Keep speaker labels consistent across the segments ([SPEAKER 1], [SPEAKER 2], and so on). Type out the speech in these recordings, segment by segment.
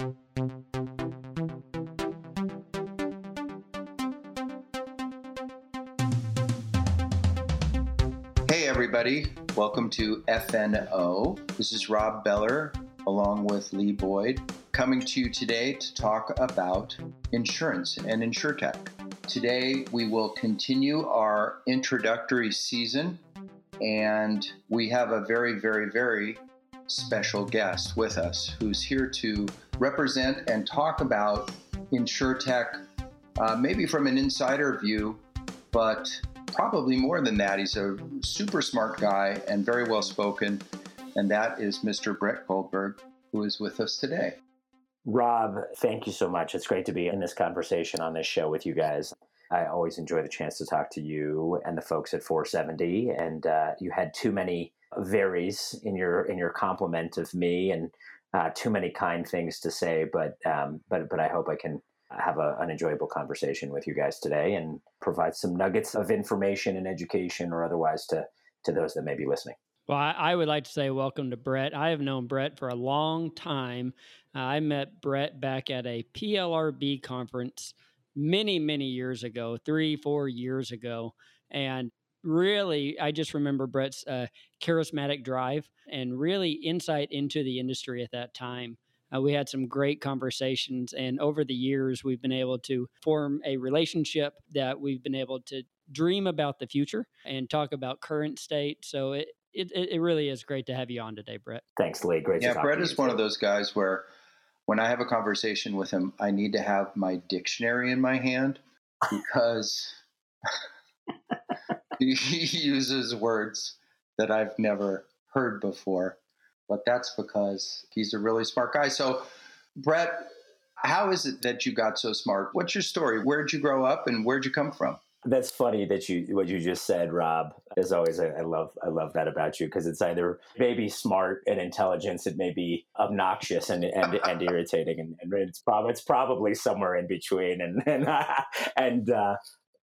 [SPEAKER 1] Hey, everybody. Welcome to FNO. This is Rob Beller along with Lee Boyd coming to you today to talk about insurance and insurtech. Today, we will continue our introductory season, and we have a very, very, very special guest with us who's here to represent and talk about insurtech, uh, maybe from an insider view, but probably more than that. He's a super smart guy and very well spoken, and that is Mr. Brett Goldberg, who is with us today.
[SPEAKER 2] Rob, thank you so much. It's great to be in this conversation on this show with you guys. I always enjoy the chance to talk to you and the folks at 470. And uh, you had too many varies in your in your compliment of me, and uh, too many kind things to say. But um, but but I hope I can have a, an enjoyable conversation with you guys today and provide some nuggets of information and education or otherwise to to those that may be listening.
[SPEAKER 3] Well, I, would like to say welcome to Brett. I have known Brett for a long time. Uh, I met Brett back at a PLRB conference many, many years ago, three, four years ago. And really, I just remember Brett's uh, charismatic drive and really insight into the industry at that time. Uh, we had some great conversations, and over the years, we've been able to form a relationship that we've been able to dream about the future and talk about current state. So it, it, it really is great to have you on today, Brett.
[SPEAKER 2] Thanks, Lee. Great.
[SPEAKER 1] Yeah, Brett is one of those guys where when I have a conversation with him, I need to have my dictionary in my hand because he uses words that I've never heard before. But that's because he's a really smart guy. So, Brett, how is it that you got so smart? What's your story? Where'd you grow up and where'd you come from?
[SPEAKER 2] That's funny that you what you just said, Rob. As always, I, I love I love that about you because it's either maybe smart and intelligence, it may be obnoxious and and, and irritating, and, and, it's probably it's probably somewhere in between. And and and uh,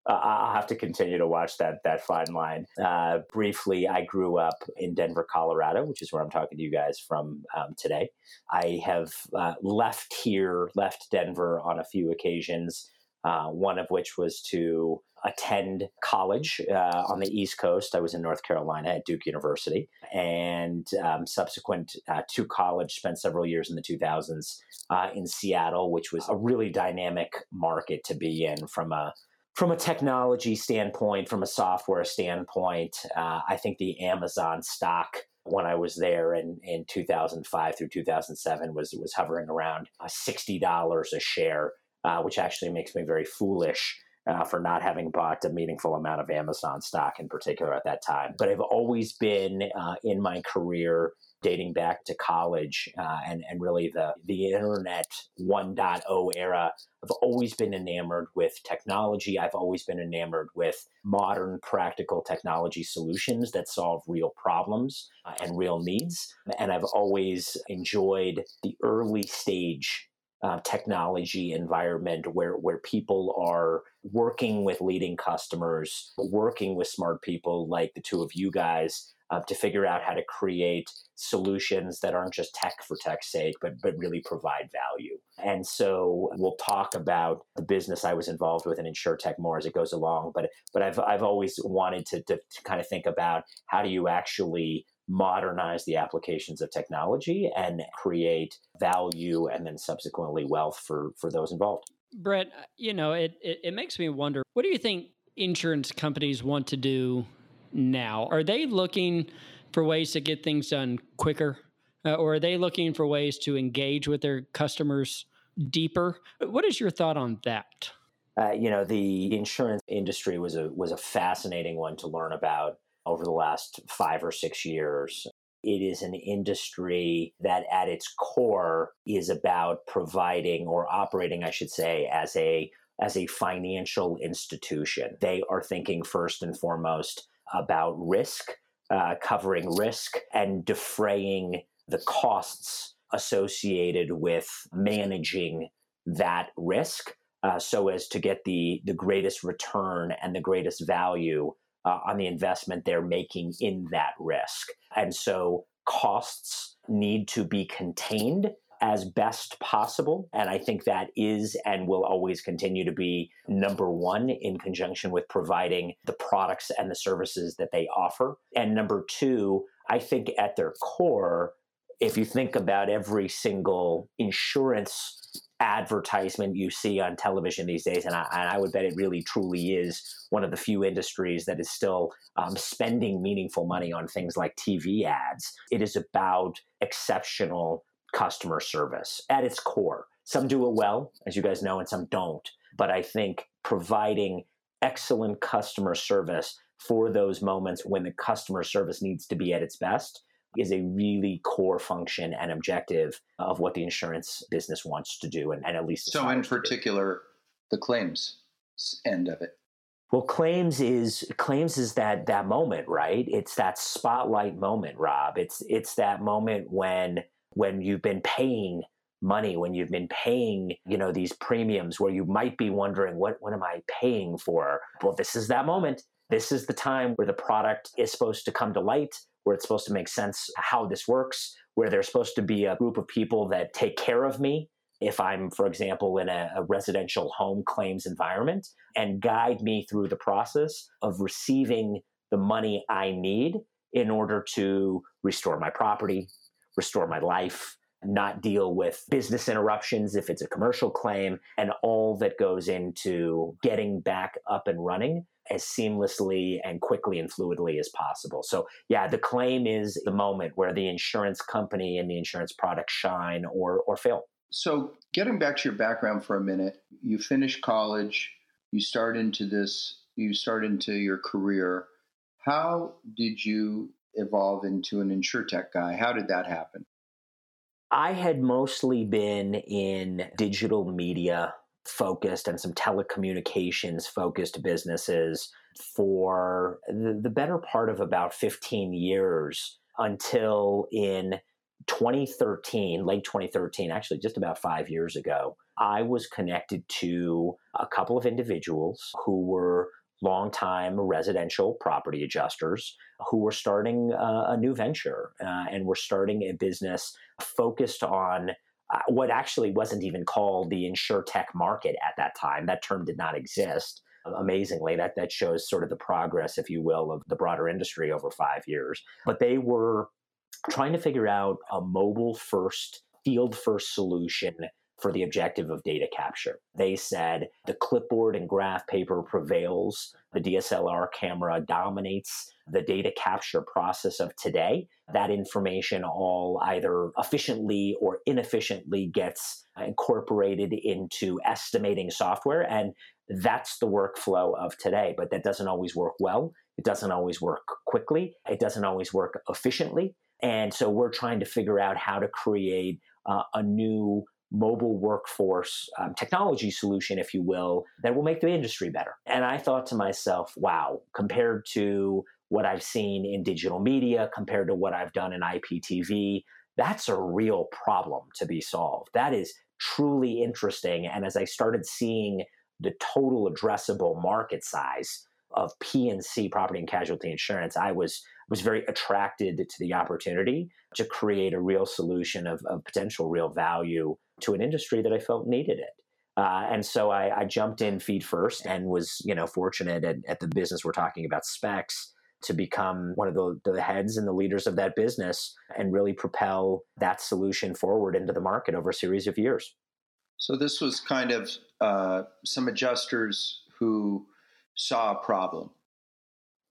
[SPEAKER 2] I'll have to continue to watch that that fine line. Uh, briefly, I grew up in Denver, Colorado, which is where I'm talking to you guys from um, today. I have uh, left here, left Denver on a few occasions. Uh, one of which was to attend college uh, on the East Coast. I was in North Carolina at Duke University, and um, subsequent uh, to college, spent several years in the 2000s uh, in Seattle, which was a really dynamic market to be in from a from a technology standpoint, from a software standpoint. Uh, I think the Amazon stock when I was there in, in 2005 through 2007 was was hovering around uh, sixty dollars a share, uh, which actually makes me very foolish uh, for not having bought a meaningful amount of Amazon stock in particular at that time. But I've always been uh, in my career dating back to college uh, and, and really the, the internet 1.0 era. I've always been enamored with technology. I've always been enamored with modern, practical technology solutions that solve real problems uh, and real needs. And I've always enjoyed the early stage uh, technology environment where where people are working with leading customers, working with smart people like the two of you guys uh, to figure out how to create solutions that aren't just tech for tech's sake, but but really provide value. And so we'll talk about the business I was involved with in InsurTech more as it goes along. But but I've I've always wanted to, to, to kind of think about how do you actually modernize the applications of technology and create value and then subsequently wealth for for those involved.
[SPEAKER 3] Brett, uh, you know, it, it, it makes me wonder what do you think insurance companies want to do now? Are they looking for ways to get things done quicker? Uh, or are they looking for ways to engage with their customers deeper? What is your thought on that?
[SPEAKER 2] Uh, you know, the insurance industry was a was a fascinating one to learn about over the last five or six years. It is an industry that, at its core, is about providing or operating, I should say, as a as a financial institution. They are thinking first and foremost about risk, uh, covering risk, and defraying the costs associated with managing that risk uh, so as to get the, the greatest return and the greatest value uh, on the investment they're making in that risk. And so costs need to be contained as best possible. And I think that is and will always continue to be number one in conjunction with providing the products and the services that they offer. And number two, I think at their core, if you think about every single insurance advertisement you see on television these days, and I, and I, would bet it really truly is one of the few industries that is still um, spending meaningful money on things like TV ads. It is about exceptional customer service at its core. Some do it well, as you guys know, and some don't. But I think providing excellent customer service for those moments when the customer service needs to be at its best is a really core function and objective of what the insurance business wants to do, and, and at least
[SPEAKER 1] so. In particular, the claims end of it.
[SPEAKER 2] Well, claims is claims is that that moment, right? It's that spotlight moment, Rob. It's it's that moment when when you've been paying money when you've been paying you know these premiums where you might be wondering what what am i paying for well this is that moment this is the time where the product is supposed to come to light where it's supposed to make sense how this works, where there's supposed to be a group of people that take care of me if I'm, for example, in a, a, residential home claims environment and guide me through the process of receiving the money I need in order to restore my property, restore my life, not deal with business interruptions if it's a commercial claim, and all that goes into getting back up and running as seamlessly and quickly and fluidly as possible. So, yeah, the claim is the moment where the insurance company and the insurance product shine or, or fail.
[SPEAKER 1] So, getting back to your background for a minute, you finish college, you start into this, you start into your career. How did you evolve into an insurtech guy? How did that happen?
[SPEAKER 2] I had mostly been in digital media focused and some telecommunications focused businesses for the, the better part of about 15 years until in 2013, late 2013, actually just about five years ago, I was connected to a couple of individuals who were longtime residential property adjusters who were starting uh, a new venture uh, and were starting a business focused on uh, what actually wasn't even called the insurtech market at that time. That term did not exist. Amazingly, that that shows sort of the progress, if you will, of the broader industry over five years. But they were trying to figure out a mobile first, field first solution for the objective of data capture. They said the clipboard and graph paper prevails, the DSLR camera dominates the data capture process of today. That information all either efficiently or inefficiently gets incorporated into estimating software. And that's the workflow of today. But that doesn't always work well. It doesn't always work quickly. It doesn't always work efficiently. And so we're trying to figure out how to create uh, a new mobile workforce um, technology solution, if you will, that will make the industry better. And I thought to myself, wow, compared to what I've seen in digital media, compared to what I've done in IPTV, that's a real problem to be solved. That is truly interesting. And as I started seeing the total addressable market size of P&C property and casualty insurance, I was was very attracted to the opportunity to create a real solution of, of potential real value to an industry that I felt needed it. Uh, and so I, I, jumped in feet first and was, you know, fortunate at, at, the business we're talking about, Specs, to become one of the, the heads and the leaders of that business and really propel that solution forward into the market over a series of years.
[SPEAKER 1] So this was kind of uh, some adjusters who saw a problem.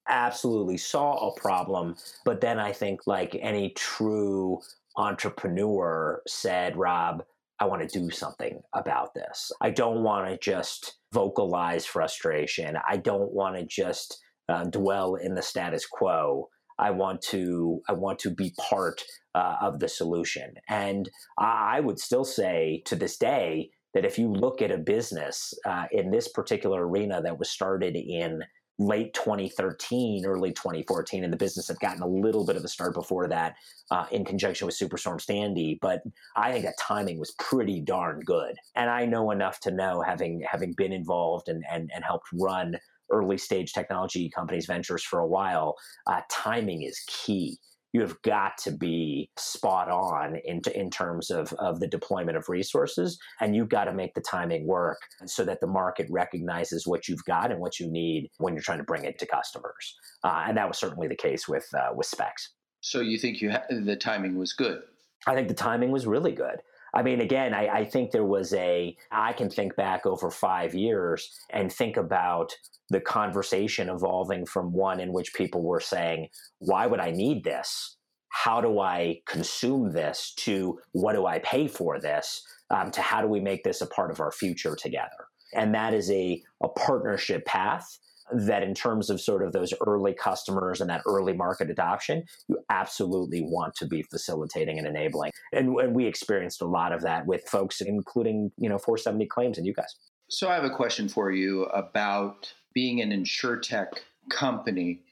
[SPEAKER 2] Absolutely saw a problem, but then I think, like any true entrepreneur, said, Rob, I want to do something about this. I don't want to just vocalize frustration. I don't want to just uh, dwell in the status quo. I want to I want to be part uh, of the solution. And I would still say to this day that if you look at a business uh, in this particular arena that was started in late 2013, early 2014, and the business had gotten a little bit of a start before that uh, in conjunction with Superstorm Sandy. But I think that timing was pretty darn good. And I know enough to know, having having been involved and and, and helped run early stage technology companies ventures for a while, uh, timing is key. You have got to be spot on in, in terms of, of the deployment of resources. And you've got to make the timing work so that the market recognizes what you've got and what you need when you're trying to bring it to customers. Uh, and that was certainly the case with, uh, with specs.
[SPEAKER 1] So you think you ha- the timing was good?
[SPEAKER 2] I think the timing was really good. I mean, again, I, I, think there was a, I can think back over five years and think about the conversation evolving from one in which people were saying, why would I need this? How do I consume this? To what do I pay for this? Um, to how do we make this a part of our future together? And that is a, a partnership path that in terms of sort of those early customers and that early market adoption, you absolutely want to be facilitating and enabling. And, and we experienced a lot of that with folks, including, you know, 470 claims and you guys.
[SPEAKER 1] So I have a question for you about being an insurtech company.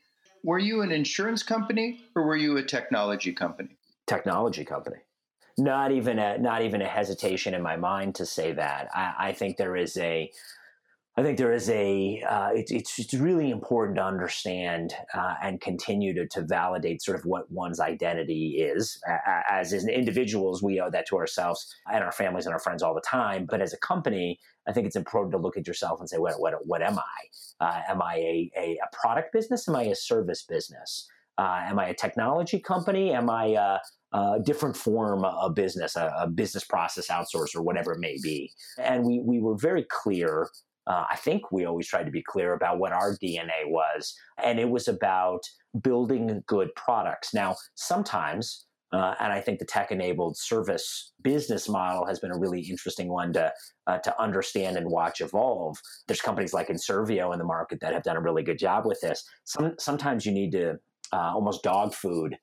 [SPEAKER 1] Were you an insurance company or were you a technology company?
[SPEAKER 2] Technology company. Not even a not even a hesitation in my mind to say that. I, I think there is a I think there is a, uh, it, it's, it's really important to understand uh, and continue to, to validate sort of what one's identity is. As, as individuals, we owe that to ourselves and our families and our friends all the time. But as a company, I think it's important to look at yourself and say, what, what, what am I? Uh, am I a, a, a, product business? Am I a service business? Uh, am I a technology company? Am I a, a different form of business, a, a business process outsource or whatever it may be? And we, we were very clear uh, I think we always tried to be clear about what our DNA was, and it was about building good products. Now, sometimes, uh, and I think the tech-enabled service business model has been a really interesting one to uh, to understand and watch evolve. There's companies like Enservio in the market that have done a really good job with this. Some, sometimes you need to uh, almost dog food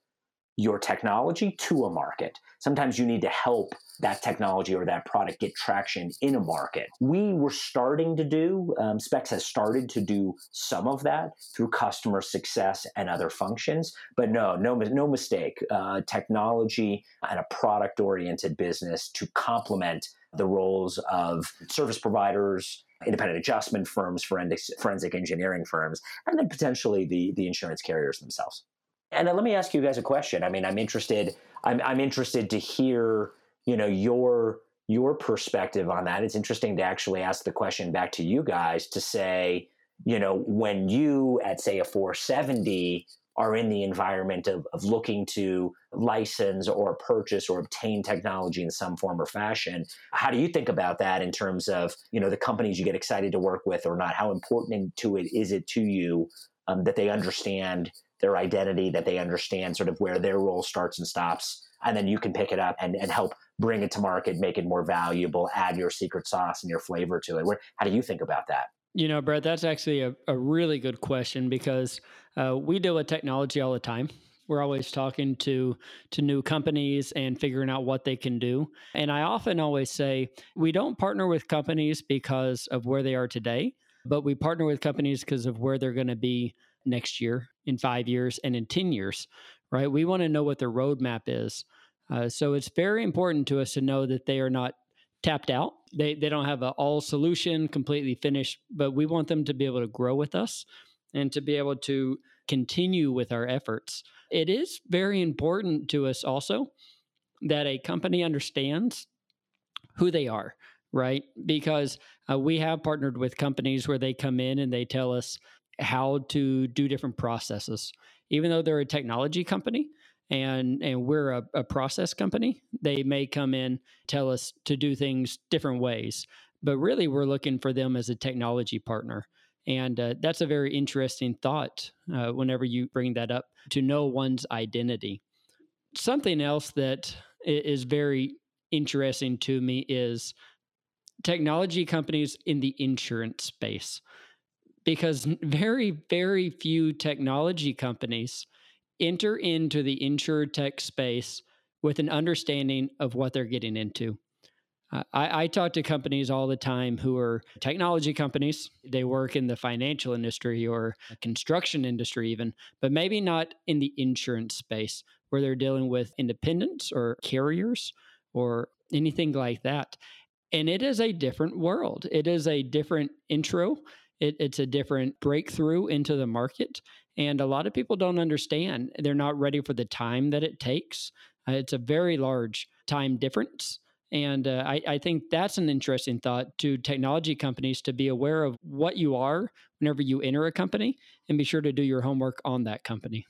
[SPEAKER 2] your technology to a market. Sometimes you need to help that technology or that product get traction in a market. We were starting to do, um, Specs has started to do some of that through customer success and other functions. But no, no, no mistake. Uh, technology and a product oriented business to complement the roles of service providers, independent adjustment firms, forensic, forensic engineering firms, and then potentially the, the insurance carriers themselves. And let me ask you guys a question. I mean, I'm interested. I'm, I'm interested to hear, you know, your your perspective on that. It's interesting to actually ask the question back to you guys to say, you know, when you at say a 470 are in the environment of, of looking to license or purchase or obtain technology in some form or fashion how do you think about that in terms of you know the companies you get excited to work with or not how important to it is it to you um, that they understand their identity, that they understand sort of where their role starts and stops. And then you can pick it up and, and help bring it to market, make it more valuable, add your secret sauce and your flavor to it. Where, how do you think about that?
[SPEAKER 3] You know, Brett, that's actually a, a really good question because uh, we deal with technology all the time. We're always talking to to new companies and figuring out what they can do. And I often always say we don't partner with companies because of where they are today, but we partner with companies because of where they're going to be next year, in five years, and in 10 years, right? We want to know what their roadmap is. Uh, so it's very important to us to know that they are not tapped out. They, they don't have an all solution completely finished, but we want them to be able to grow with us and to be able to continue with our efforts. It is very important to us also that a company understands who they are, right? Because uh, we have partnered with companies where they come in and they tell us, how to do different processes. Even though they're a technology company and and we're a, a process company, they may come in tell us to do things different ways. But really, we're looking for them as a technology partner. And uh, that's a very interesting thought uh, whenever you bring that up to know one's identity. Something else that is very interesting to me is technology companies in the insurance space because very, very few technology companies enter into the insurtech space with an understanding of what they're getting into. I, I, talk to companies all the time who are technology companies. They work in the financial industry or construction industry, even, but maybe not in the insurance space where they're dealing with independents or carriers or anything like that. And it is a different world. It is a different intro it, it's a different breakthrough into the market. And a lot of people don't understand. They're not ready for the time that it takes. Uh, it's a very large time difference. And uh, I, I, think that's an interesting thought to technology companies to be aware of what you are whenever you enter a company and be sure to do your homework on that company.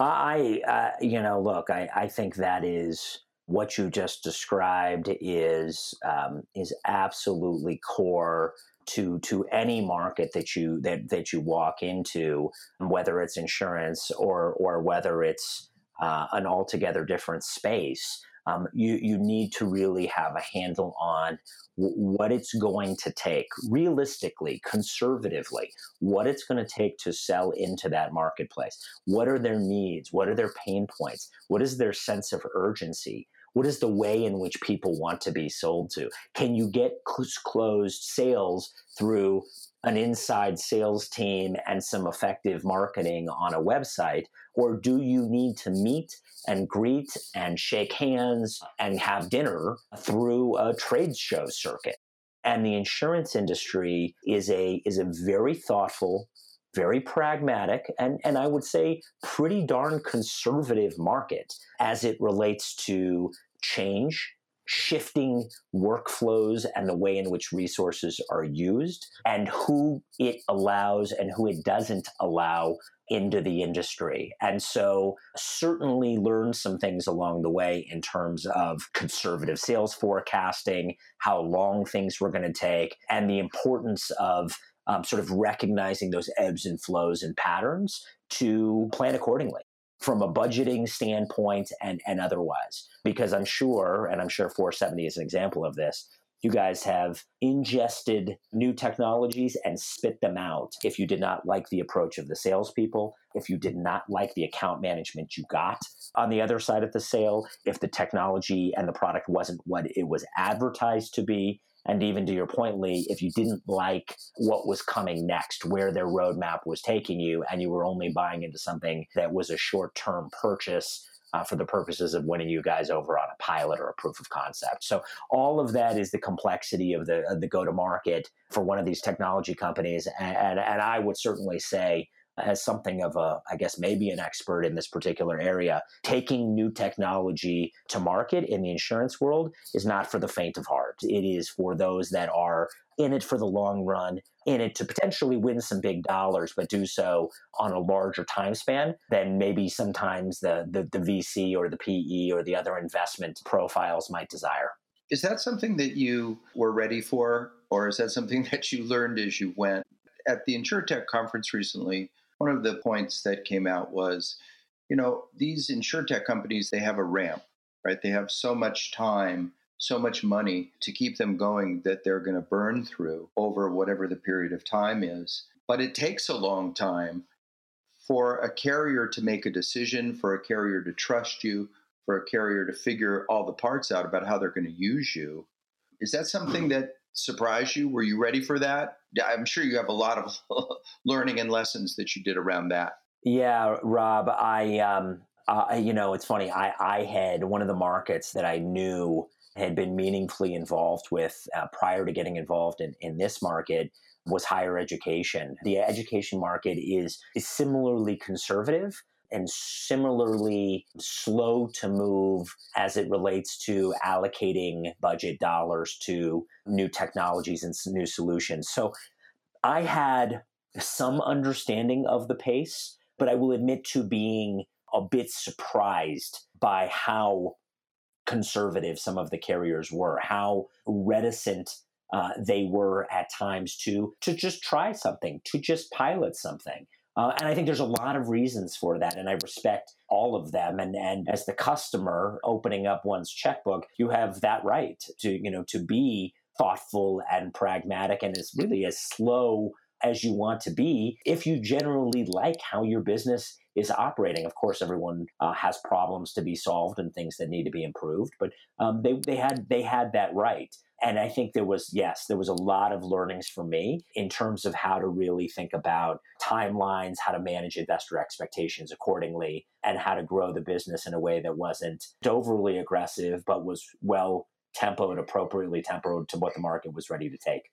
[SPEAKER 2] I, uh, you know, look, I, I think that is what you just described is um, is absolutely core to to any market that you that that you walk into, whether it's insurance or or whether it's uh, an altogether different space. Um, you you need to really have a handle on w- what it's going to take, realistically, conservatively, what it's going to take to sell into that marketplace. What are their needs? What are their pain points? What is their sense of urgency? What is the way in which people want to be sold to? Can you get closed sales through an inside sales team and some effective marketing on a website? Or do you need to meet and greet and shake hands and have dinner through a trade show circuit? And the insurance industry is a is a very thoughtful, very pragmatic, and, and I would say pretty darn conservative market as it relates to change, shifting workflows and the way in which resources are used, and who it allows and who it doesn't allow into the industry. And so, certainly learned some things along the way in terms of conservative sales forecasting, how long things were going to take, and the importance of um, sort of recognizing those ebbs and flows and patterns to plan accordingly from a budgeting standpoint and, and otherwise. Because I'm sure, and I'm sure 470 is an example of this, you guys have ingested new technologies and spit them out if you did not like the approach of the salespeople, if you did not like the account management you got on the other side of the sale, if the technology and the product wasn't what it was advertised to be, and even to your point, Lee, if you didn't like what was coming next, where their roadmap was taking you, and you were only buying into something that was a short term purchase uh, for the purposes of winning you guys over on a pilot or a proof of concept. So all of that is the complexity of the the go to market for one of these technology companies, and, and, and I would certainly say as something of a, I guess, maybe an expert in this particular area, taking new technology to market in the insurance world is not for the faint of heart. It is for those that are in it for the long run, in it to potentially win some big dollars, but do so on a larger time span than maybe sometimes the, the, the VC or the PE or the other investment profiles might desire.
[SPEAKER 1] Is that something that you were ready for, or is that something that you learned as you went? At the InsurTech conference recently, one of the points that came out was, you know, these insurtech companies, they have a ramp, right? They have so much time, so much money to keep them going that they're going to burn through over whatever the period of time is. But it takes a long time for a carrier to make a decision, for a carrier to trust you, for a carrier to figure all the parts out about how they're going to use you. Is that something hmm. that surprised you? Were you ready for that? I'm sure you have a lot of learning and lessons that you did around that.
[SPEAKER 2] Yeah, Rob, I, um, uh, you know, it's funny. I, I had one of the markets that I knew had been meaningfully involved with uh, prior to getting involved in, in this market was higher education. The education market is, is similarly conservative and similarly slow to move as it relates to allocating budget dollars to new technologies and new solutions. So I had some understanding of the pace, but I will admit to being a bit surprised by how conservative some of the carriers were, how reticent uh, they were at times to to just try something, to just pilot something. Uh, and I think there's a lot of reasons for that, and I respect all of them. And and as the customer opening up one's checkbook, you have that right to you know to be thoughtful and pragmatic, and as really as slow as you want to be if you generally like how your business is operating. Of course, everyone uh, has problems to be solved and things that need to be improved, but um, they, they had they had that right. And I think there was, yes, there was a lot of learnings for me in terms of how to really think about timelines, how to manage investor expectations accordingly, and how to grow the business in a way that wasn't overly aggressive, but was well tempoed, appropriately tempoed to what the market was ready to take.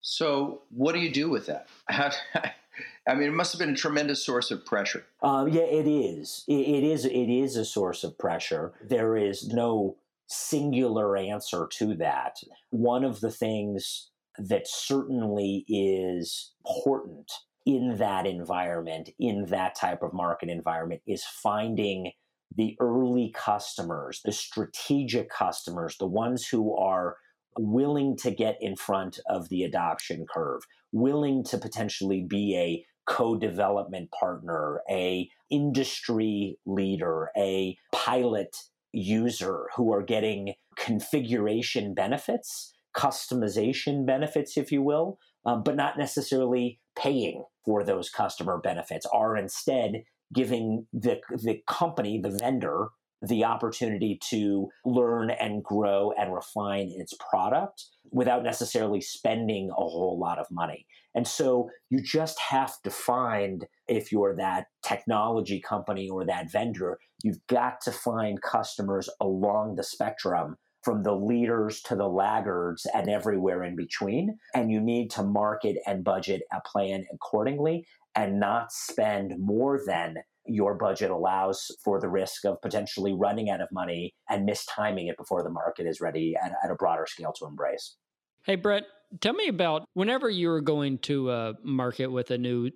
[SPEAKER 1] So, what do you do with that? I mean, it must have been a tremendous source of pressure.
[SPEAKER 2] Um, yeah, it is. It, it is. It is a source of pressure. There is no singular answer to that. One of the things that certainly is important in that environment, in that type of market environment, is finding the early customers, the strategic customers, the ones who are willing to get in front of the adoption curve, willing to potentially be a co-development partner, a industry leader, a pilot user who are getting configuration benefits, customization benefits, if you will, um, but not necessarily paying for those customer benefits, are instead giving the, the company, the vendor, the opportunity to learn and grow and refine its product without necessarily spending a whole lot of money. And so you just have to find, if you're that technology company or that vendor, you've got to find customers along the spectrum from the leaders to the laggards and everywhere in between. And you need to market and budget a plan accordingly and not spend more than your budget allows for the risk of potentially running out of money and mistiming it before the market is ready at, at a broader scale to embrace.
[SPEAKER 3] Hey, Brett, tell me about whenever you were going to uh, market with a new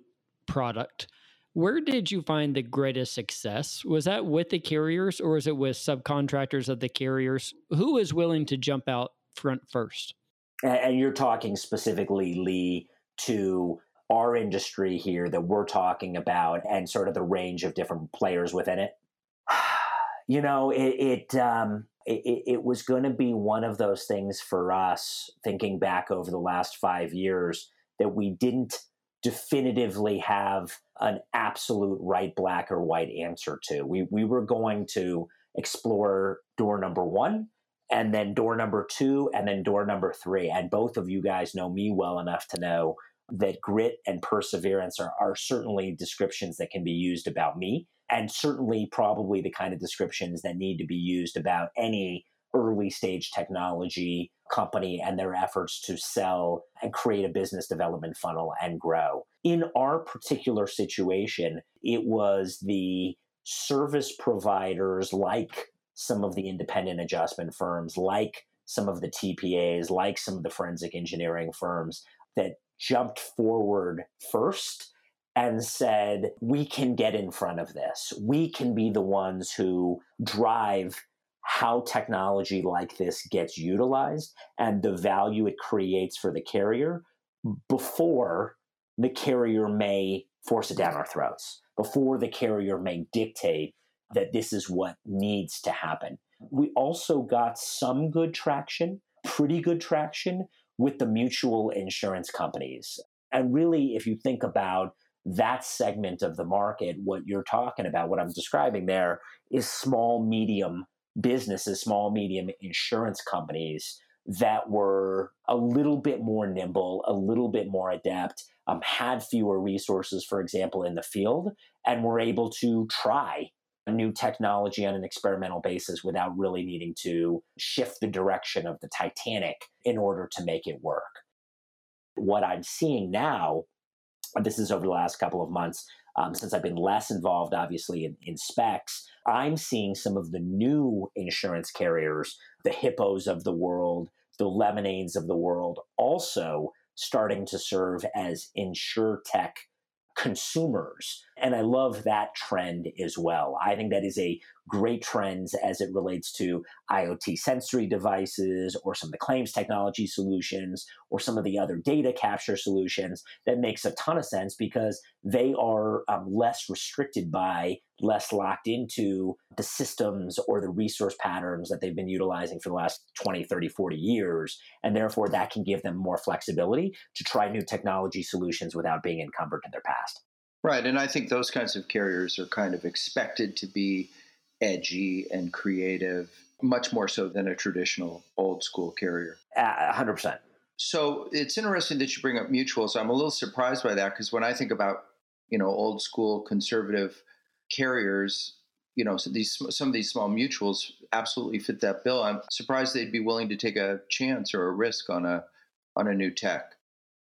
[SPEAKER 3] product. Where did you find the greatest success? Was that with the carriers or is it with subcontractors of the carriers? Who is willing to jump out front first?
[SPEAKER 2] And you're talking specifically, Lee, to our industry here that we're talking about and sort of the range of different players within it? You know, it, it um, it, it, was going to be one of those things for us, thinking back over the last five years, that we didn't definitively have an absolute right, black, or white answer to. We, we were going to explore door number one, and then door number two, and then door number three. And both of you guys know me well enough to know that grit and perseverance are, are certainly descriptions that can be used about me, and certainly probably the kind of descriptions that need to be used about any early stage technology company and their efforts to sell and create a business development funnel and grow. In our particular situation, it was the service providers like some of the independent adjustment firms, like some of the TPAs, like some of the forensic engineering firms that jumped forward first and said, we can get in front of this. We can be the ones who drive how technology like this gets utilized and the value it creates for the carrier before the carrier may force it down our throats, before the carrier may dictate that this is what needs to happen. We also got some good traction, pretty good traction with the mutual insurance companies. And really, if you think about that segment of the market, what you're talking about, what I'm describing there is small, medium businesses, small, medium insurance companies that were a little bit more nimble, a little bit more adept, um, had fewer resources, for example, in the field, and were able to try new technology on an experimental basis without really needing to shift the direction of the Titanic in order to make it work. What I'm seeing now, this is over the last couple of months, um, since I've been less involved, obviously, in, in specs, I'm seeing some of the new insurance carriers, the hippos of the world, the lemonades of the world, also starting to serve as insurtech consumers. And I love that trend as well. I think that is a great trends as it relates to IoT sensory devices or some of the claims technology solutions or some of the other data capture solutions. That makes a ton of sense because they are um, less restricted by, less locked into the systems or the resource patterns that they've been utilizing for the last 20, 30, 40 years. And therefore, that can give them more flexibility to try new technology solutions without being encumbered to their past.
[SPEAKER 1] Right. And I think those kinds of carriers are kind of expected to be edgy and creative, much more so than a traditional old school carrier.
[SPEAKER 2] Uh, 100%.
[SPEAKER 1] So it's interesting that you bring up mutuals. I'm a little surprised by that because when I think about, you know, old school conservative carriers, you know, so these some of these small mutuals absolutely fit that bill. I'm surprised they'd be willing to take a chance or a risk on a on a new tech.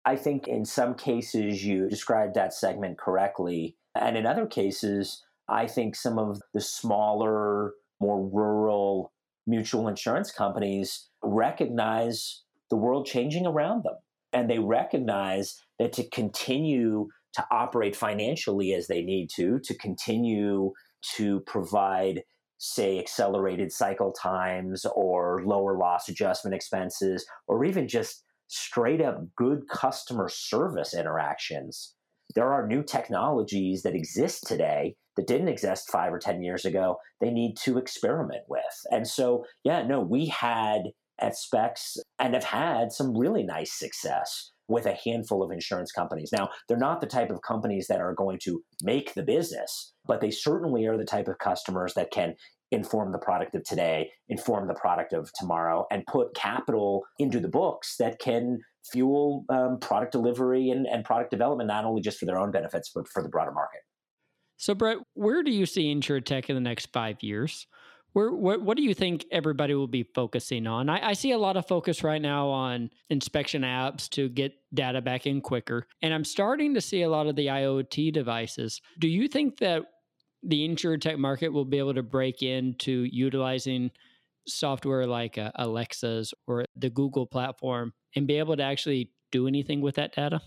[SPEAKER 2] I think in some cases you described that segment correctly. And in other cases, I think some of the smaller, more rural mutual insurance companies recognize the world changing around them. And they recognize that to continue to operate financially as they need to, to continue to provide, say, accelerated cycle times or lower loss adjustment expenses, or even just straight up good customer service interactions. There are new technologies that exist today that didn't exist five or 10 years ago, they need to experiment with. And so, yeah, no, we had at Specs and have had some really nice success with a handful of insurance companies. Now, they're not the type of companies that are going to make the business, but they certainly are the type of customers that can inform the product of today, inform the product of tomorrow, and put capital into the books that can fuel um, product delivery and, and product development, not only just for their own benefits, but for the broader market.
[SPEAKER 3] So, Brett, where do you see InsurTech in the next five years? Where, what, what do you think everybody will be focusing on? I, I, see a lot of focus right now on inspection apps to get data back in quicker. And I'm starting to see a lot of the IoT devices. Do you think that the InsurTech market will be able to break into utilizing software like uh, Alexa's or the Google platform and be able to actually do anything with that data?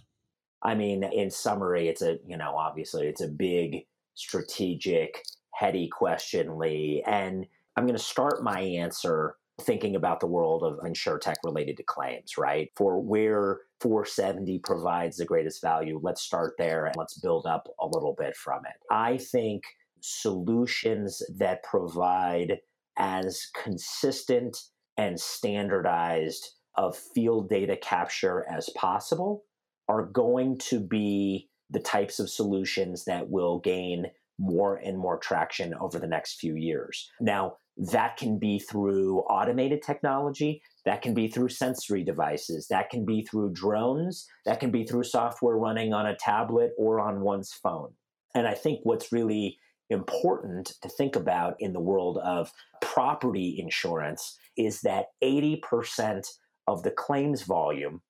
[SPEAKER 2] I mean, in summary, it's a, you know, obviously it's a big strategic, heady question, Lee. And I'm going to start my answer thinking about the world of insurtech related to claims, right? For where 470 provides the greatest value, let's start there and let's build up a little bit from it. I think solutions that provide as consistent and standardized of field data capture as possible are going to be the types of solutions that will gain more and more traction over the next few years. Now, that can be through automated technology, that can be through sensory devices, that can be through drones, that can be through software running on a tablet or on one's phone. And I think what's really important to think about in the world of property insurance is that 80% of the claims volume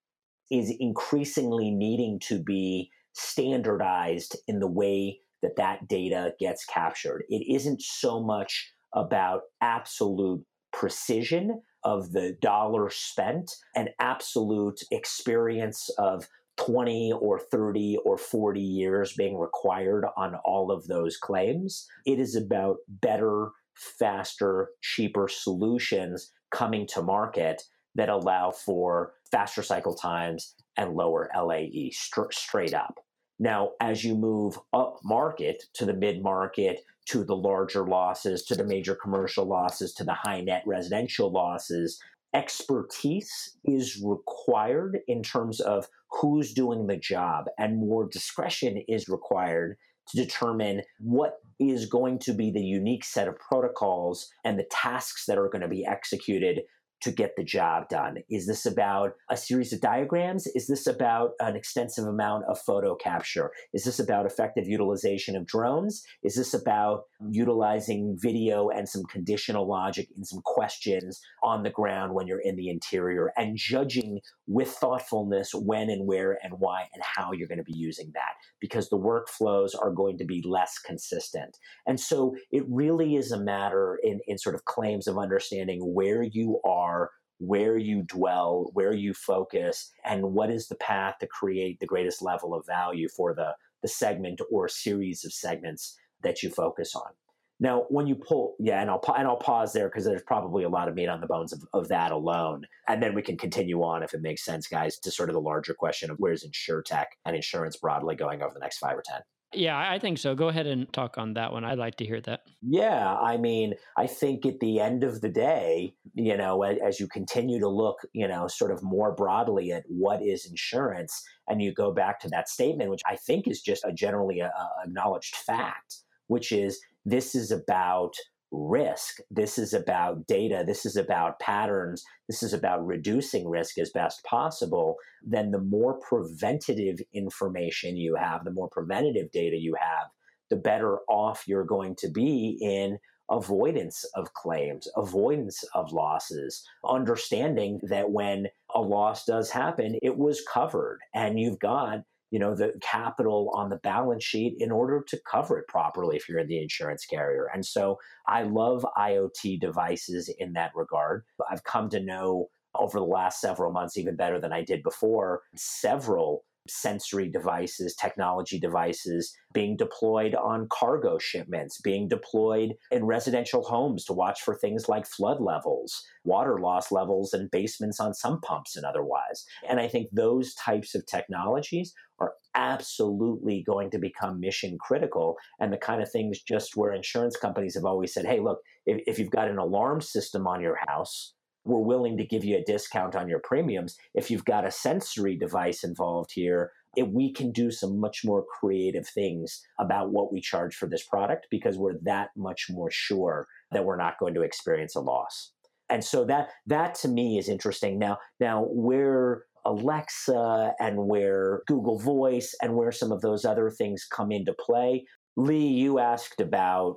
[SPEAKER 2] is increasingly needing to be standardized in the way that that data gets captured. It isn't so much about absolute precision of the dollar spent and absolute experience of 20 or 30 or 40 years being required on all of those claims. It is about better, faster, cheaper solutions coming to market that allow for faster cycle times and lower LAE st- straight up. Now, as you move up market to the mid market, to the larger losses, to the major commercial losses, to the high net residential losses, expertise is required in terms of who's doing the job, and more discretion is required to determine what is going to be the unique set of protocols and the tasks that are going to be executed to get the job done? Is this about a series of diagrams? Is this about an extensive amount of photo capture? Is this about effective utilization of drones? Is this about utilizing video and some conditional logic in some questions on the ground when you're in the interior and judging with thoughtfulness when and where and why and how you're going to be using that? Because the workflows are going to be less consistent. And so it really is a matter in, in sort of claims of understanding where you are are, where you dwell, where you focus, and what is the path to create the greatest level of value for the, the segment or series of segments that you focus on. Now, when you pull, yeah, and I'll and I'll pause there because there's probably a lot of meat on the bones of, of that alone, and then we can continue on if it makes sense, guys, to sort of the larger question of where's insurtech and insurance broadly going over the next five or ten.
[SPEAKER 3] Yeah, I think so. Go ahead and talk on that one. I'd like to hear that.
[SPEAKER 2] Yeah, I mean, I think at the end of the day, you know, as you continue to look, you know, sort of more broadly at what is insurance, and you go back to that statement, which I think is just a generally a, a acknowledged fact, which is this is about risk. This is about data. This is about patterns. This is about reducing risk as best possible. Then the more preventative information you have, the more preventative data you have, the better off you're going to be in avoidance of claims, avoidance of losses, understanding that when a loss does happen, it was covered and you've got you know the capital on the balance sheet in order to cover it properly if you're the insurance carrier. And so i love iot devices in that regard. I've come to know over the last several months even better than i did before several sensory devices, technology devices being deployed on cargo shipments, being deployed in residential homes to watch for things like flood levels, water loss levels, and basements on sump pumps and otherwise. And I think those types of technologies are absolutely going to become mission critical and the kind of things just where insurance companies have always said, hey, look, if, if you've got an alarm system on your house, we're willing to give you a discount on your premiums. If you've got a sensory device involved here, it, we can do some much more creative things about what we charge for this product because we're that much more sure that we're not going to experience a loss. And so that that to me is interesting. Now, now where Alexa and where Google Voice and where some of those other things come into play. Lee, you asked about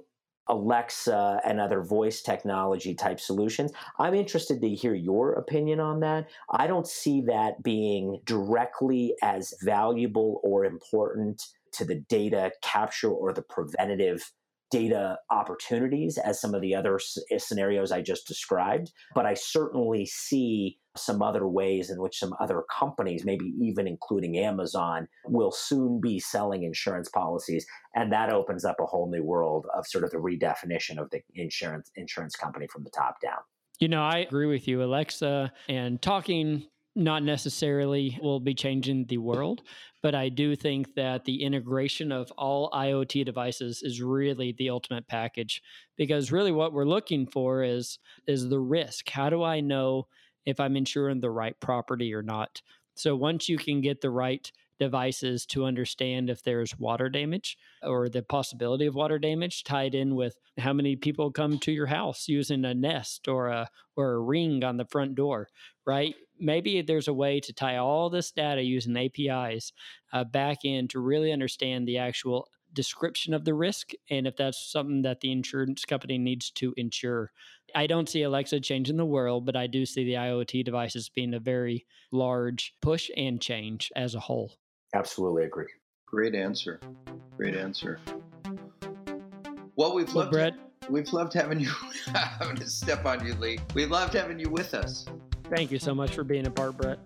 [SPEAKER 2] Alexa and other voice technology type solutions. I'm interested to hear your opinion on that. I don't see that being directly as valuable or important to the data capture or the preventative data opportunities as some of the other scenarios I just described, but I certainly see some other ways in which some other companies, maybe even including Amazon, will soon be selling insurance policies. And that opens up a whole new world of sort of the redefinition of the insurance insurance company from the top down.
[SPEAKER 3] You know, I agree with you, Alexa, and talking not necessarily will be changing the world, but I do think that the integration of all IoT devices is really the ultimate package because really what we're looking for is is the risk. How do I know if I'm insuring the right property or not. So once you can get the right devices to understand if there's water damage or the possibility of water damage tied in with how many people come to your house using a nest or a or a ring on the front door right maybe there's a way to tie all this data using apis uh, back in to really understand the actual description of the risk and if that's something that the insurance company needs to insure. I don't see Alexa changing the world, but I do see the IoT devices being a very large push and change as a whole.
[SPEAKER 2] Absolutely agree.
[SPEAKER 1] Great answer. Great answer. Well, we've
[SPEAKER 3] well, loved Brett,
[SPEAKER 1] we've loved having you. I'm going to step on you, Lee. We loved having you with us.
[SPEAKER 3] Thank you so much for being a part, Brett.